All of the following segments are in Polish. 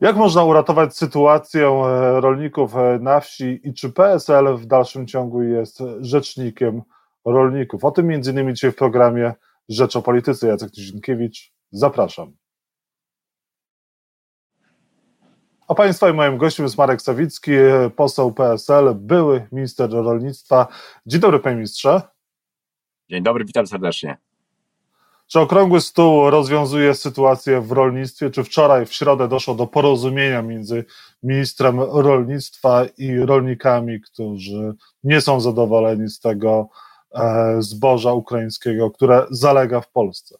Jak można uratować sytuację e, rolników e, na wsi i czy PSL w dalszym ciągu jest rzecznikiem rolników? O tym między innymi dzisiaj w programie Rzecz o Polityce. Jacek Tyzinkiewicz, zapraszam. A Państwa i moim gościem jest Marek Sawicki, poseł PSL, były minister rolnictwa. Dzień dobry, panie ministrze. Dzień dobry, witam serdecznie. Czy okrągły stół rozwiązuje sytuację w rolnictwie? Czy wczoraj, w środę, doszło do porozumienia między ministrem rolnictwa i rolnikami, którzy nie są zadowoleni z tego e, zboża ukraińskiego, które zalega w Polsce?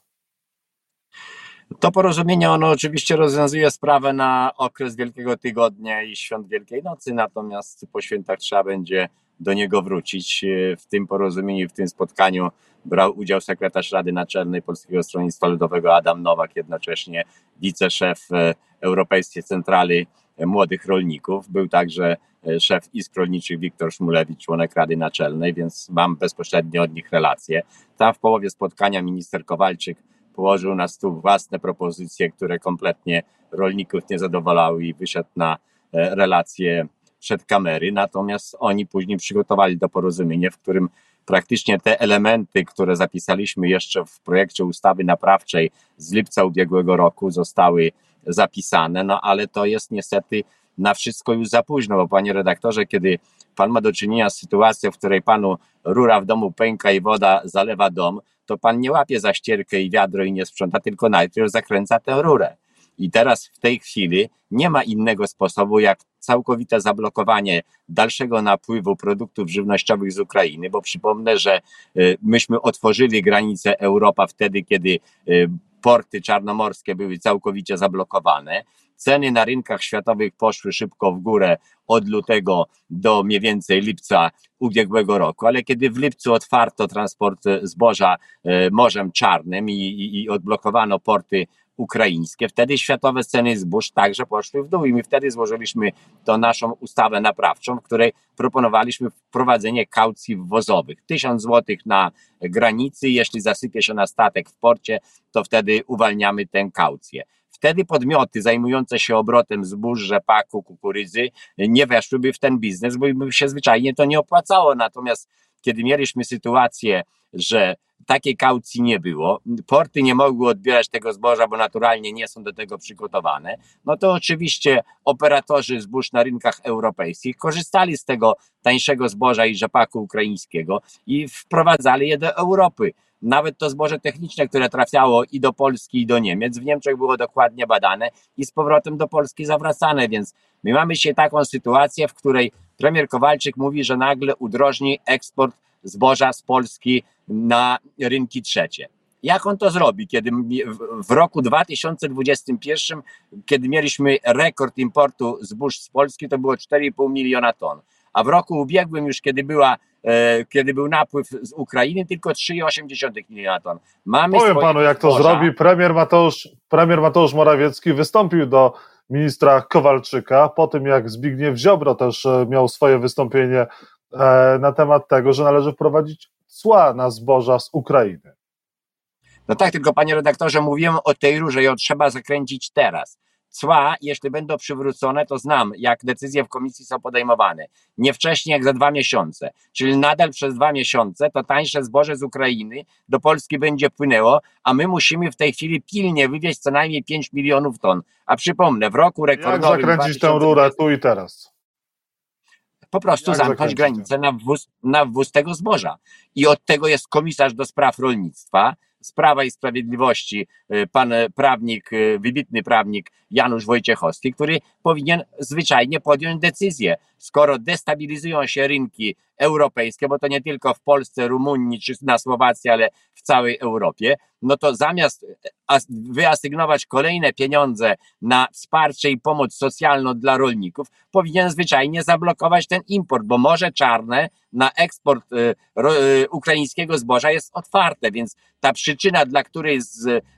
To porozumienie, ono oczywiście rozwiązuje sprawę na okres Wielkiego Tygodnia i Świąt Wielkiej Nocy, natomiast po świętach trzeba będzie do niego wrócić. W tym porozumieniu, w tym spotkaniu brał udział sekretarz Rady Naczelnej Polskiego Stronnictwa Ludowego Adam Nowak, jednocześnie wiceszef e, Europejskiej Centrali Młodych Rolników. Był także e, szef Izb Rolniczych Wiktor Szmulewicz, członek Rady Naczelnej, więc mam bezpośrednio od nich relacje. Tam w połowie spotkania minister Kowalczyk położył na stół własne propozycje, które kompletnie rolników nie zadowalały i wyszedł na e, relacje przed kamery. Natomiast oni później przygotowali to porozumienie, w którym praktycznie te elementy, które zapisaliśmy jeszcze w projekcie ustawy naprawczej z lipca ubiegłego roku, zostały zapisane, no ale to jest niestety na wszystko już za późno, bo panie redaktorze, kiedy pan ma do czynienia z sytuacją, w której panu rura w domu pęka i woda zalewa dom, to pan nie łapie za ścierkę i wiadro i nie sprząta, tylko najpierw zakręca tę rurę. I teraz w tej chwili nie ma innego sposobu jak całkowite zablokowanie dalszego napływu produktów żywnościowych z Ukrainy, bo przypomnę, że y, myśmy otworzyli granicę Europa wtedy, kiedy y, porty czarnomorskie były całkowicie zablokowane. Ceny na rynkach światowych poszły szybko w górę od lutego do mniej więcej lipca ubiegłego roku, ale kiedy w lipcu otwarto transport zboża y, Morzem Czarnym i, i, i odblokowano porty ukraińskie, wtedy światowe ceny zbóż także poszły w dół i my wtedy złożyliśmy to naszą ustawę naprawczą, w której proponowaliśmy wprowadzenie kaucji wwozowych. Tysiąc złotych na granicy, jeśli zasypie się na statek w porcie, to wtedy uwalniamy tę kaucję. Wtedy podmioty zajmujące się obrotem zbóż, rzepaku, kukurydzy nie weszłyby w ten biznes, bo by się zwyczajnie to nie opłacało. Natomiast kiedy mieliśmy sytuację, że takiej kaucji nie było, porty nie mogły odbierać tego zboża, bo naturalnie nie są do tego przygotowane, no to oczywiście operatorzy zbóż na rynkach europejskich korzystali z tego tańszego zboża i rzepaku ukraińskiego i wprowadzali je do Europy. Nawet to zboże techniczne, które trafiało i do Polski, i do Niemiec, w Niemczech było dokładnie badane i z powrotem do Polski zawracane, więc my mamy dzisiaj taką sytuację, w której premier Kowalczyk mówi, że nagle udrożni eksport zboża z Polski na rynki trzecie. Jak on to zrobi, kiedy w roku 2021, kiedy mieliśmy rekord importu zbóż z Polski, to było 4,5 miliona ton, a w roku ubiegłym już, kiedy była e, kiedy był napływ z Ukrainy, tylko 3,8 miliona ton. Mamy Powiem panu, jak to zrobi. Premier Mateusz, premier Mateusz Morawiecki wystąpił do ministra Kowalczyka po tym, jak Zbigniew Ziobro też e, miał swoje wystąpienie na temat tego, że należy wprowadzić cła na zboża z Ukrainy. No tak, tylko panie redaktorze, mówiłem o tej rurze, ją trzeba zakręcić teraz. Cła, jeśli będą przywrócone, to znam, jak decyzje w komisji są podejmowane. Nie wcześniej jak za dwa miesiące. Czyli nadal przez dwa miesiące to tańsze zboże z Ukrainy do Polski będzie płynęło, a my musimy w tej chwili pilnie wywieźć co najmniej 5 milionów ton. A przypomnę, w roku rekordowym... Jak zakręcić 2020... tę rurę tu i teraz? Po prostu Jak zamknąć granicę na wwóz, na wwóz tego zboża. I od tego jest komisarz do spraw rolnictwa, z Prawa i Sprawiedliwości, y, pan prawnik, y, wybitny prawnik Janusz Wojciechowski, który powinien zwyczajnie podjąć decyzję. Skoro destabilizują się rynki europejskie, bo to nie tylko w Polsce, Rumunii czy na Słowacji, ale w całej Europie, no to zamiast wyasygnować kolejne pieniądze na wsparcie i pomoc socjalną dla rolników, powinien zwyczajnie zablokować ten import, bo Morze Czarne na eksport y, ukraińskiego zboża jest otwarte, więc ta przyczyna, dla której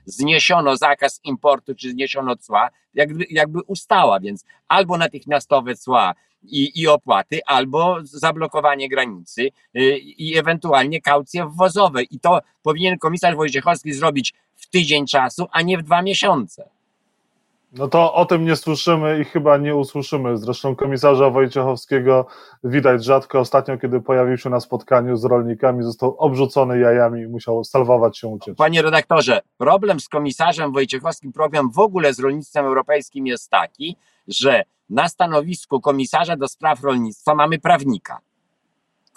zniesiono zakaz importu czy zniesiono cła, jakby, jakby ustała, więc albo natychmiastowe cła i, i opłaty, albo zablokowanie granicy y, i ewentualnie kaucje wwozowe. I to powinien komisarz Wojciechowski zrobić w tydzień czasu, a nie w dwa miesiące. No to o tym nie słyszymy i chyba nie usłyszymy. Zresztą komisarza Wojciechowskiego widać rzadko. Ostatnio, kiedy pojawił się na spotkaniu z rolnikami, został obrzucony jajami i musiał salwować się uciec. Panie redaktorze, problem z komisarzem Wojciechowskim, problem w ogóle z rolnictwem europejskim jest taki, że na stanowisku komisarza do spraw rolnictwa mamy prawnika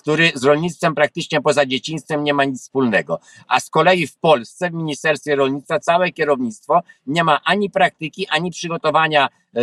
który z rolnictwem praktycznie poza dzieciństwem nie ma nic wspólnego. A z kolei w Polsce, w Ministerstwie Rolnictwa, całe kierownictwo nie ma ani praktyki, ani przygotowania e,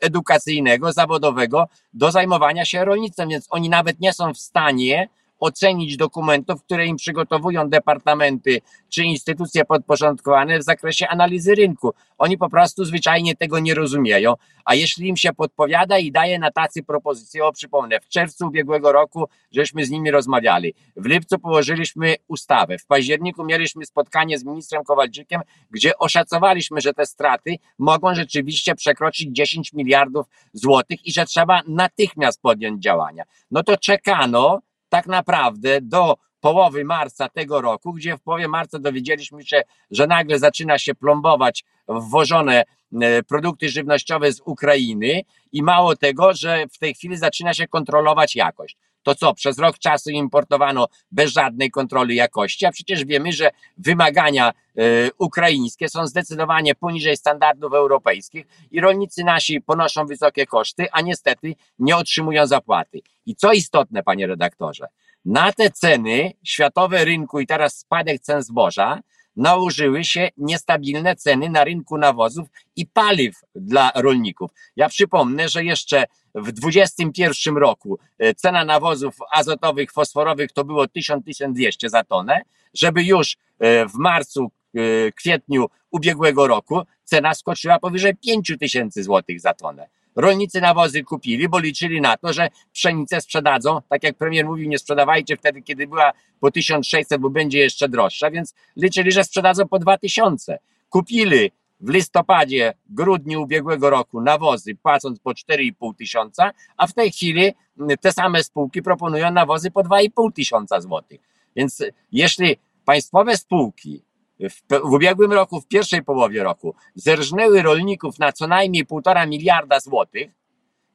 edukacyjnego, zawodowego do zajmowania się rolnictwem, więc oni nawet nie są w stanie ocenić dokumentów, które im przygotowują departamenty czy instytucje podporządkowane w zakresie analizy rynku. Oni po prostu zwyczajnie tego nie rozumieją, a jeśli im się podpowiada i daje na tacy propozycje, o przypomnę, w czerwcu ubiegłego roku żeśmy z nimi rozmawiali, w lipcu położyliśmy ustawę, w październiku mieliśmy spotkanie z ministrem Kowalczykiem, gdzie oszacowaliśmy, że te straty mogą rzeczywiście przekroczyć 10 miliardów złotych i że trzeba natychmiast podjąć działania. No to czekano, tak naprawdę do połowy marca tego roku, gdzie w połowie marca dowiedzieliśmy się, że nagle zaczyna się plombować wwożone e, produkty żywnościowe z Ukrainy i mało tego, że w tej chwili zaczyna się kontrolować jakość. To co, przez rok czasu importowano bez żadnej kontroli jakości, a przecież wiemy, że wymagania y, ukraińskie są zdecydowanie poniżej standardów europejskich i rolnicy nasi ponoszą wysokie koszty, a niestety nie otrzymują zapłaty. I co istotne, panie redaktorze, na te ceny światowe rynku i teraz spadek cen zboża nałożyły się niestabilne ceny na rynku nawozów i paliw dla rolników. Ja przypomnę, że jeszcze w 2021 roku e, cena nawozów azotowych, fosforowych to było 1000-1200 za tonę, żeby już e, w marcu, e, kwietniu ubiegłego roku cena skoczyła powyżej 5000 zł za tonę. Rolnicy nawozy kupili, bo liczyli na to, że pszenicę sprzedadzą, tak jak premier mówił, nie sprzedawajcie wtedy, kiedy była po 1600, bo będzie jeszcze droższa, więc liczyli, że sprzedadzą po 2000. Kupili w listopadzie, grudniu ubiegłego roku nawozy, płacąc po 4,5 tysiąca, a w tej chwili te same spółki proponują nawozy po 2,5 tysiąca złotych. Więc jeśli państwowe spółki w, w ubiegłym roku, w pierwszej połowie roku, zerżnęły rolników na co najmniej półtora miliarda złotych,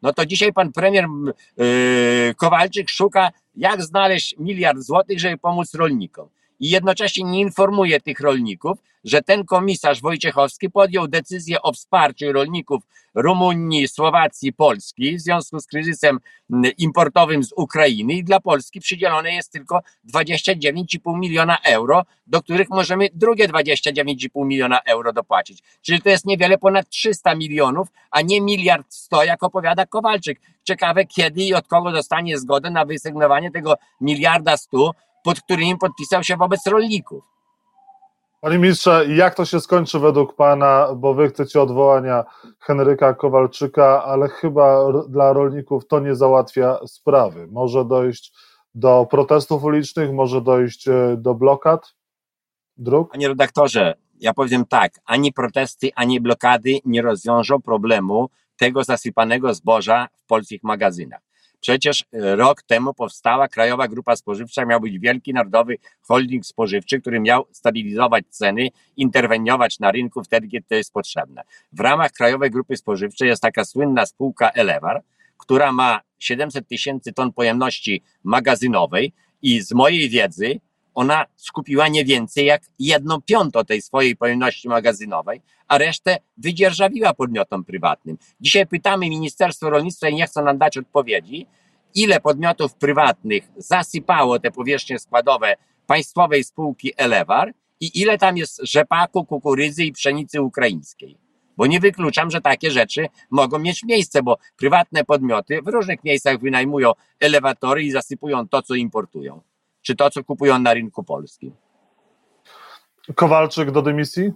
no to dzisiaj pan premier yy, Kowalczyk szuka, jak znaleźć miliard złotych, żeby pomóc rolnikom i jednocześnie nie informuje tych rolników, że ten komisarz Wojciechowski podjął decyzję o wsparciu rolników Rumunii, Słowacji, Polski w związku z kryzysem importowym z Ukrainy i dla Polski przydzielone jest tylko 29,5 miliona euro, do których możemy drugie 29,5 miliona euro dopłacić. Czyli to jest niewiele ponad 300 milionów, a nie miliard 100, jak opowiada Kowalczyk. Ciekawe kiedy i od kogo dostanie zgodę na wysygnowanie tego miliarda 100 pod którymi podpisał się wobec rolników. Panie ministrze, jak to się skończy według pana, bo wy chcecie odwołania Henryka Kowalczyka, ale chyba dla rolników to nie załatwia sprawy. Może dojść do protestów ulicznych, może dojść e, do blokad dróg? Panie redaktorze, ja powiem tak, ani protesty, ani blokady nie rozwiążą problemu tego zasypanego zboża w polskich magazynach. Przecież e, rok temu powstała Krajowa Grupa Spożywcza, miał być wielki narodowy holding spożywczy, który miał stabilizować ceny, interweniować na rynku wtedy, kiedy to jest potrzebne. W ramach Krajowej Grupy Spożywczej jest taka słynna spółka Elewar, która ma 700 tysięcy ton pojemności magazynowej i z mojej wiedzy ona skupiła nie więcej jak jedną piątą tej swojej pojemności magazynowej, a resztę wydzierżawiła podmiotom prywatnym. Dzisiaj pytamy Ministerstwo Rolnictwa i nie chcą nam dać odpowiedzi, ile podmiotów prywatnych zasypało te powierzchnie składowe państwowej spółki Elewar i ile tam jest rzepaku, kukurydzy i pszenicy ukraińskiej. Bo nie wykluczam, że takie rzeczy mogą mieć miejsce, bo prywatne podmioty w różnych miejscach wynajmują elewatory i zasypują to, co importują czy to, co kupują na rynku polskim. Kowalczyk do dymisji?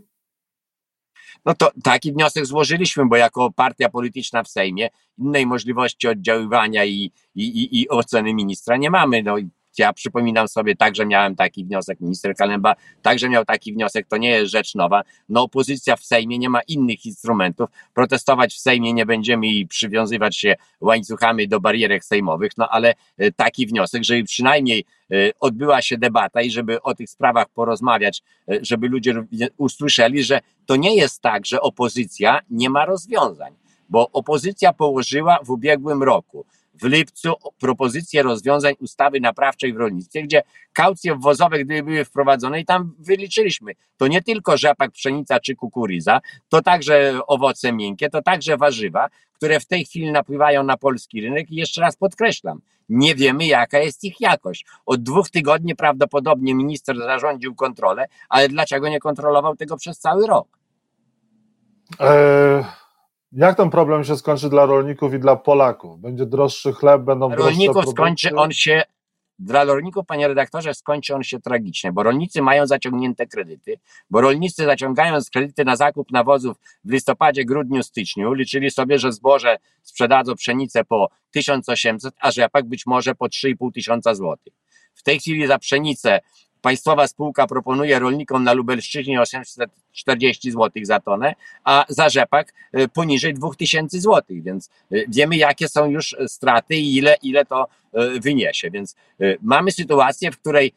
No to taki wniosek złożyliśmy, bo jako partia polityczna w Sejmie innej możliwości oddziaływania i, i, i, i oceny ministra nie mamy. No Ja przypominam sobie, także miałem taki wniosek, minister Kalemba także miał taki wniosek, to nie jest rzecz nowa. No opozycja w Sejmie nie ma innych instrumentów. Protestować w Sejmie nie będziemy i przywiązywać się łańcuchami do barierek sejmowych, no ale e, taki wniosek, żeby przynajmniej e, odbyła się debata i żeby o tych sprawach porozmawiać, e, żeby ludzie usłyszeli, że to nie jest tak, że opozycja nie ma rozwiązań, bo opozycja położyła w ubiegłym roku w lipcu propozycję rozwiązań ustawy naprawczej w rolnictwie, gdzie kaucje wwozowe, gdyby były wprowadzone i tam wyliczyliśmy, to nie tylko rzepak, pszenica czy kukurydza, to także owoce miękkie, to także warzywa, które w tej chwili napływają na polski rynek i jeszcze raz podkreślam, nie wiemy jaka jest ich jakość. Od dwóch tygodni prawdopodobnie minister zarządził kontrolę, ale dlaczego nie kontrolował tego przez cały rok? Eee jak ten problem się skończy dla rolników i dla Polaków? Będzie droższy chleb, będą droższe Rolników skończy on się, dla rolników, panie redaktorze, skończy on się tragicznie, bo rolnicy mają zaciągnięte kredyty, bo rolnicy zaciągając kredyty na zakup nawozów w listopadzie, grudniu, styczniu, liczyli sobie, że zboże sprzedadzą pszenicę po 1800, a rzepak być może po 3,5 tysiąca złotych. W tej chwili za pszenicę Państwowa spółka proponuje rolnikom na Lubelszczyźnie 840 zł za tonę, a za rzepak y, poniżej 2000 zł, więc y, wiemy jakie są już straty i ile, ile to y, wyniesie. Więc mamy sytuację, w której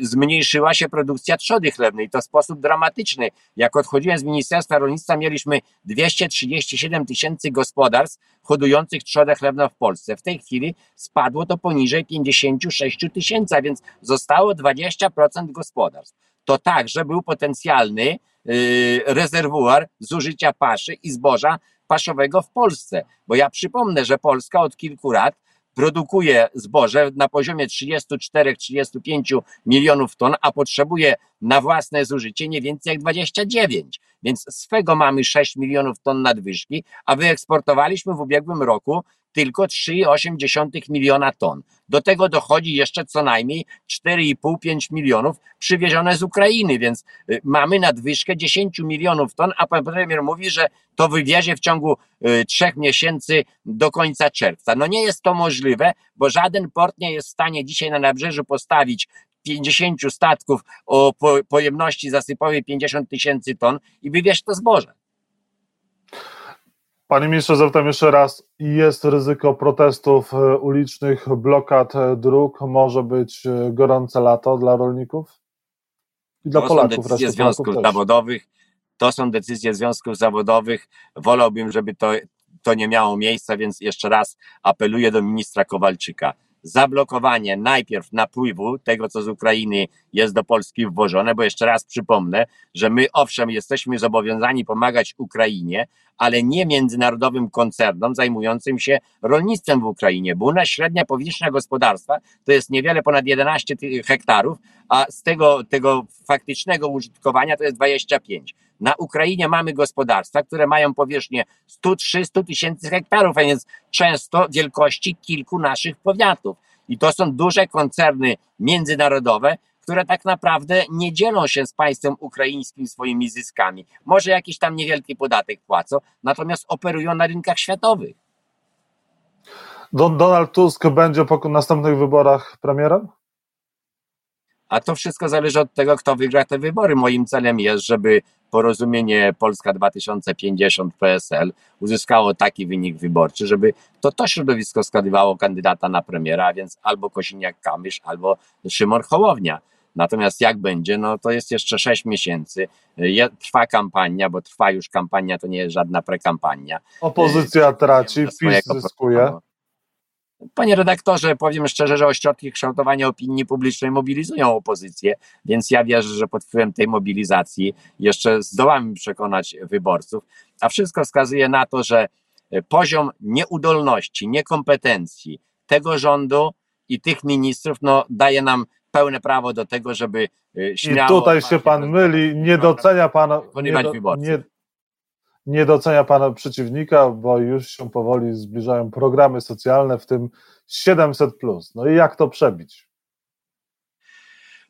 zmniejszyła się produkcja trzody chlebnej. To w sposób dramatyczny. Jak odchodziłem z Ministerstwa Rolnictwa, mieliśmy 237 tysięcy gospodarstw hodujących trzodę chlebną w Polsce. W tej chwili spadło to poniżej 56 tysięcy, więc zostało 20% gospodarstw. To także był potencjalny y, rezerwuar zużycia paszy i zboża paszowego w Polsce. Bo ja przypomnę, że Polska od kilku lat produkuje zboże na poziomie 34-35 milionów ton, a potrzebuje na własne zużycie nie więcej jak 29. Więc swego mamy 6 milionów ton nadwyżki, a wyeksportowaliśmy w ubiegłym roku tylko 3,8 miliona ton. Do tego dochodzi jeszcze co najmniej 4,5-5 milionów przywiezione z Ukrainy, więc y, mamy nadwyżkę 10 milionów ton, a pan premier mówi, że to wywiezie w ciągu y, trzech miesięcy do końca czerwca. No nie jest to możliwe, bo żaden port nie jest w stanie dzisiaj na nabrzeżu postawić 50 statków o pojemności zasypowej 50 tysięcy ton i wywieźć to zboże. Panie ministrze, zapytam jeszcze raz, jest ryzyko protestów e, ulicznych, blokad e, dróg, może być e, gorące lato dla rolników i dla to Polaków. Są decyzje związków zawodowych, to są decyzje związków zawodowych. Wolałbym, żeby to, to nie miało miejsca, więc jeszcze raz apeluję do ministra Kowalczyka zablokowanie najpierw napływu tego, co z Ukrainy jest do Polski wwożone, bo jeszcze raz przypomnę, że my owszem jesteśmy zobowiązani pomagać Ukrainie, ale nie międzynarodowym koncernom zajmującym się rolnictwem w Ukrainie, bo u nas średnia powierzchnia gospodarstwa to jest niewiele ponad 11 hektarów, a z tego, tego faktycznego użytkowania to jest 25. Na Ukrainie mamy gospodarstwa, które mają powierzchnię 100-300 tysięcy hektarów, a więc często wielkości kilku naszych powiatów. I to są duże koncerny międzynarodowe, które tak naprawdę nie dzielą się z państwem ukraińskim swoimi zyskami. Może jakiś tam niewielki podatek płacą, natomiast operują na rynkach światowych. Donald Tusk będzie po następnych wyborach premierem? A to wszystko zależy od tego, kto wygra te wybory. Moim celem jest, żeby porozumienie Polska 2050 PSL uzyskało taki wynik wyborczy, żeby to to środowisko skadywało kandydata na premiera, a więc albo Kosiniak-Kamysz, albo Szymon Hołownia. Natomiast jak będzie, no to jest jeszcze 6 miesięcy. Trwa kampania, bo trwa już kampania, to nie jest żadna prekampania. Opozycja traci, PiS zyskuje. Panie redaktorze, powiem szczerze, że ośrodki kształtowania opinii publicznej mobilizują opozycję, więc ja wierzę, że pod wpływem tej mobilizacji jeszcze zdołamy przekonać wyborców, a wszystko wskazuje na to, że poziom nieudolności, niekompetencji tego rządu i tych ministrów no, daje nam pełne prawo do tego, żeby e, śmiało... I tutaj się pan myli, nie docenia pan... Nie, do, nie, nie docenia pana przeciwnika, bo już się powoli zbliżają programy socjalne, w tym 700. No i jak to przebić?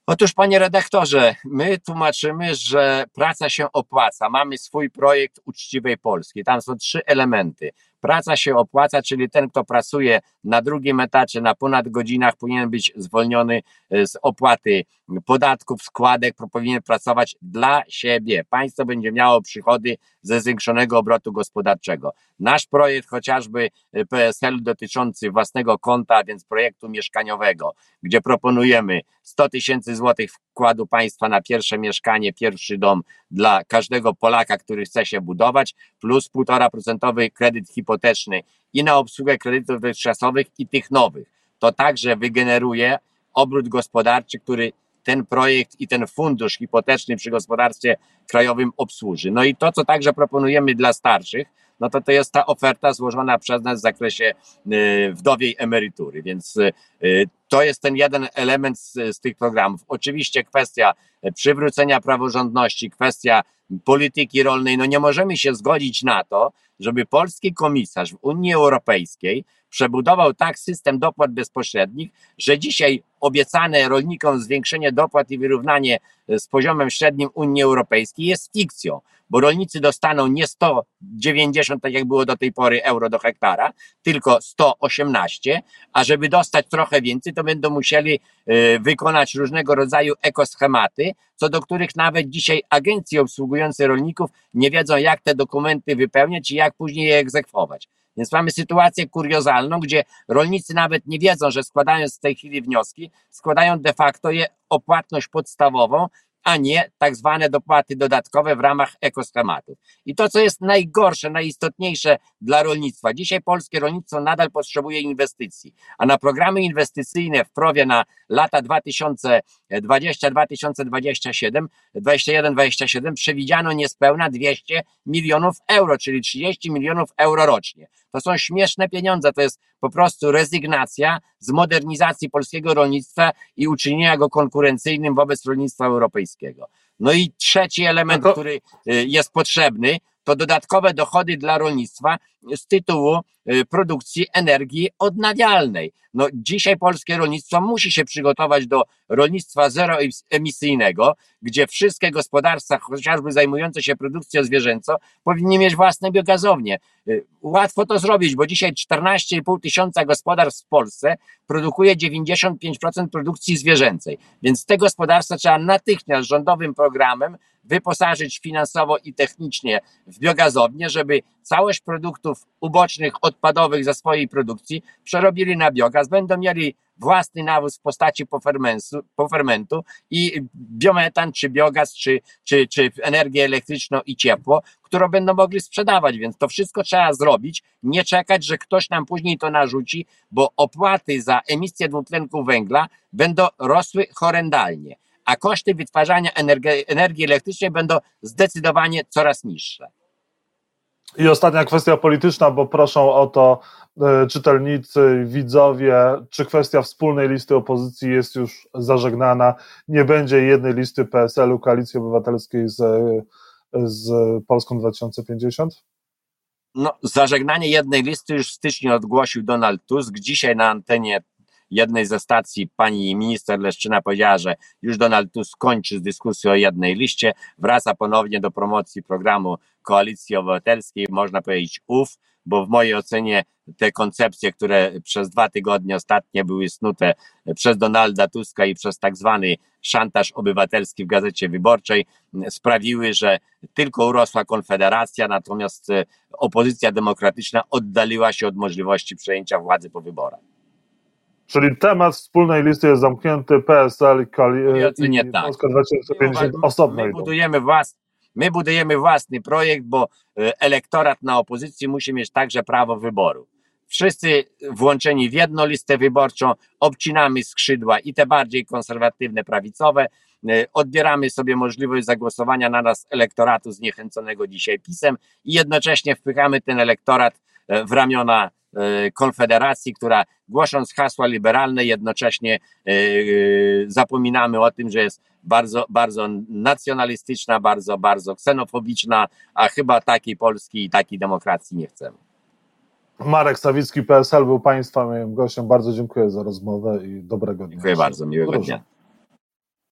Otóż, panie redaktorze, my tłumaczymy, że praca się opłaca. Mamy swój projekt uczciwej Polski. Tam są trzy elementy: praca się opłaca, czyli ten, kto pracuje na drugim etacie, na ponad godzinach, powinien być zwolniony e, z opłaty podatków, składek, powinien pracować dla siebie. Państwo będzie miało przychody ze zwiększonego obrotu gospodarczego. Nasz projekt chociażby e, PSL dotyczący własnego konta, więc projektu mieszkaniowego, gdzie proponujemy 100 tysięcy złotych wkładu państwa na pierwsze mieszkanie, pierwszy dom dla każdego Polaka, który chce się budować, plus 1,5% kredyt hipoteczny i na obsługę kredytów dotychczasowych i tych nowych. To także wygeneruje obrót gospodarczy, który ten projekt i ten fundusz hipoteczny przy gospodarstwie krajowym obsłuży. No i to, co także proponujemy dla starszych, no to to jest ta oferta złożona przez nas w zakresie y, wdowiej emerytury, więc y, to jest ten jeden element z, z tych programów. Oczywiście kwestia przywrócenia praworządności, kwestia polityki rolnej, no nie możemy się zgodzić na to, żeby polski komisarz w Unii Europejskiej przebudował tak system dopłat bezpośrednich, że dzisiaj obiecane rolnikom zwiększenie dopłat i wyrównanie z poziomem średnim Unii Europejskiej jest fikcją bo rolnicy dostaną nie 190, tak jak było do tej pory, euro do hektara, tylko 118, a żeby dostać trochę więcej, to będą musieli y, wykonać różnego rodzaju ekoschematy, co do których nawet dzisiaj agencje obsługujące rolników nie wiedzą, jak te dokumenty wypełniać i jak później je egzekwować. Więc mamy sytuację kuriozalną, gdzie rolnicy nawet nie wiedzą, że składając w tej chwili wnioski, składają de facto je opłatność podstawową a nie tak zwane dopłaty dodatkowe w ramach ekoschematów. I to, co jest najgorsze, najistotniejsze dla rolnictwa. Dzisiaj polskie rolnictwo nadal potrzebuje inwestycji, a na programy inwestycyjne w prowie na lata 2020-2027, 21-27 przewidziano niespełna 200 milionów euro, czyli 30 milionów euro rocznie. To są śmieszne pieniądze, to jest po prostu rezygnacja z modernizacji polskiego rolnictwa i uczynienia go konkurencyjnym wobec rolnictwa europejskiego. No i trzeci element, który y, jest potrzebny, to dodatkowe dochody dla rolnictwa z tytułu y, produkcji energii odnawialnej. No, dzisiaj polskie rolnictwo musi się przygotować do rolnictwa zeroemisyjnego, gdzie wszystkie gospodarstwa, chociażby zajmujące się produkcją zwierzęcą, powinny mieć własne biogazownie. Y, łatwo to zrobić, bo dzisiaj 14,5 tysiąca gospodarstw w Polsce produkuje 95% produkcji zwierzęcej. Więc te gospodarstwa trzeba natychmiast rządowym programem wyposażyć finansowo i technicznie w biogazownię, żeby całość produktów ubocznych, odpadowych ze swojej produkcji przerobili na biogaz, będą mieli własny nawóz w postaci pofermentu i biometan, czy biogaz, czy, czy, czy energię elektryczną i ciepło, którą będą mogli sprzedawać, więc to wszystko trzeba zrobić, nie czekać, że ktoś nam później to narzuci, bo opłaty za emisję dwutlenku węgla będą rosły horrendalnie a koszty wytwarzania energii, energii elektrycznej będą zdecydowanie coraz niższe. I ostatnia kwestia polityczna, bo proszą o to e, czytelnicy, widzowie, czy kwestia wspólnej listy opozycji jest już zażegnana? Nie będzie jednej listy PSL-u, Koalicji Obywatelskiej z, z Polską 2050? No, zażegnanie jednej listy już w styczniu ogłosił Donald Tusk. Dzisiaj na antenie jednej ze stacji pani minister Leszczyna powiedziała, że już Donald Tusk kończy z dyskusją o jednej liście, wraca ponownie do promocji programu Koalicji Obywatelskiej, można powiedzieć ów, bo w mojej ocenie te koncepcje, które przez dwa tygodnie ostatnie były snute przez Donalda Tuska i przez tak zwany szantaż obywatelski w Gazecie Wyborczej, sprawiły, że tylko urosła Konfederacja, natomiast opozycja demokratyczna oddaliła się od możliwości przejęcia władzy po wyborach. Czyli temat wspólnej listy jest zamknięty, PSL i, nie tak. Polska 2050 osobno my budujemy, włas, my budujemy własny projekt, bo e, elektorat na opozycji musi mieć także prawo wyboru. Wszyscy włączeni w jedną listę wyborczą, obcinamy skrzydła i te bardziej konserwatywne, prawicowe, e, odbieramy sobie możliwość zagłosowania na nas elektoratu zniechęconego dzisiaj pisem i jednocześnie wpychamy ten elektorat e, w ramiona Konfederacji, która głosząc hasła liberalne, jednocześnie e, e, zapominamy o tym, że jest bardzo, bardzo nacjonalistyczna, bardzo, bardzo ksenofobiczna, a chyba takiej Polski i takiej demokracji nie chcemy. Marek Sawicki, PSL był Państwa moim gościem. Bardzo dziękuję za rozmowę i dobrego dnia. Dziękuję bardzo, miłego dnia.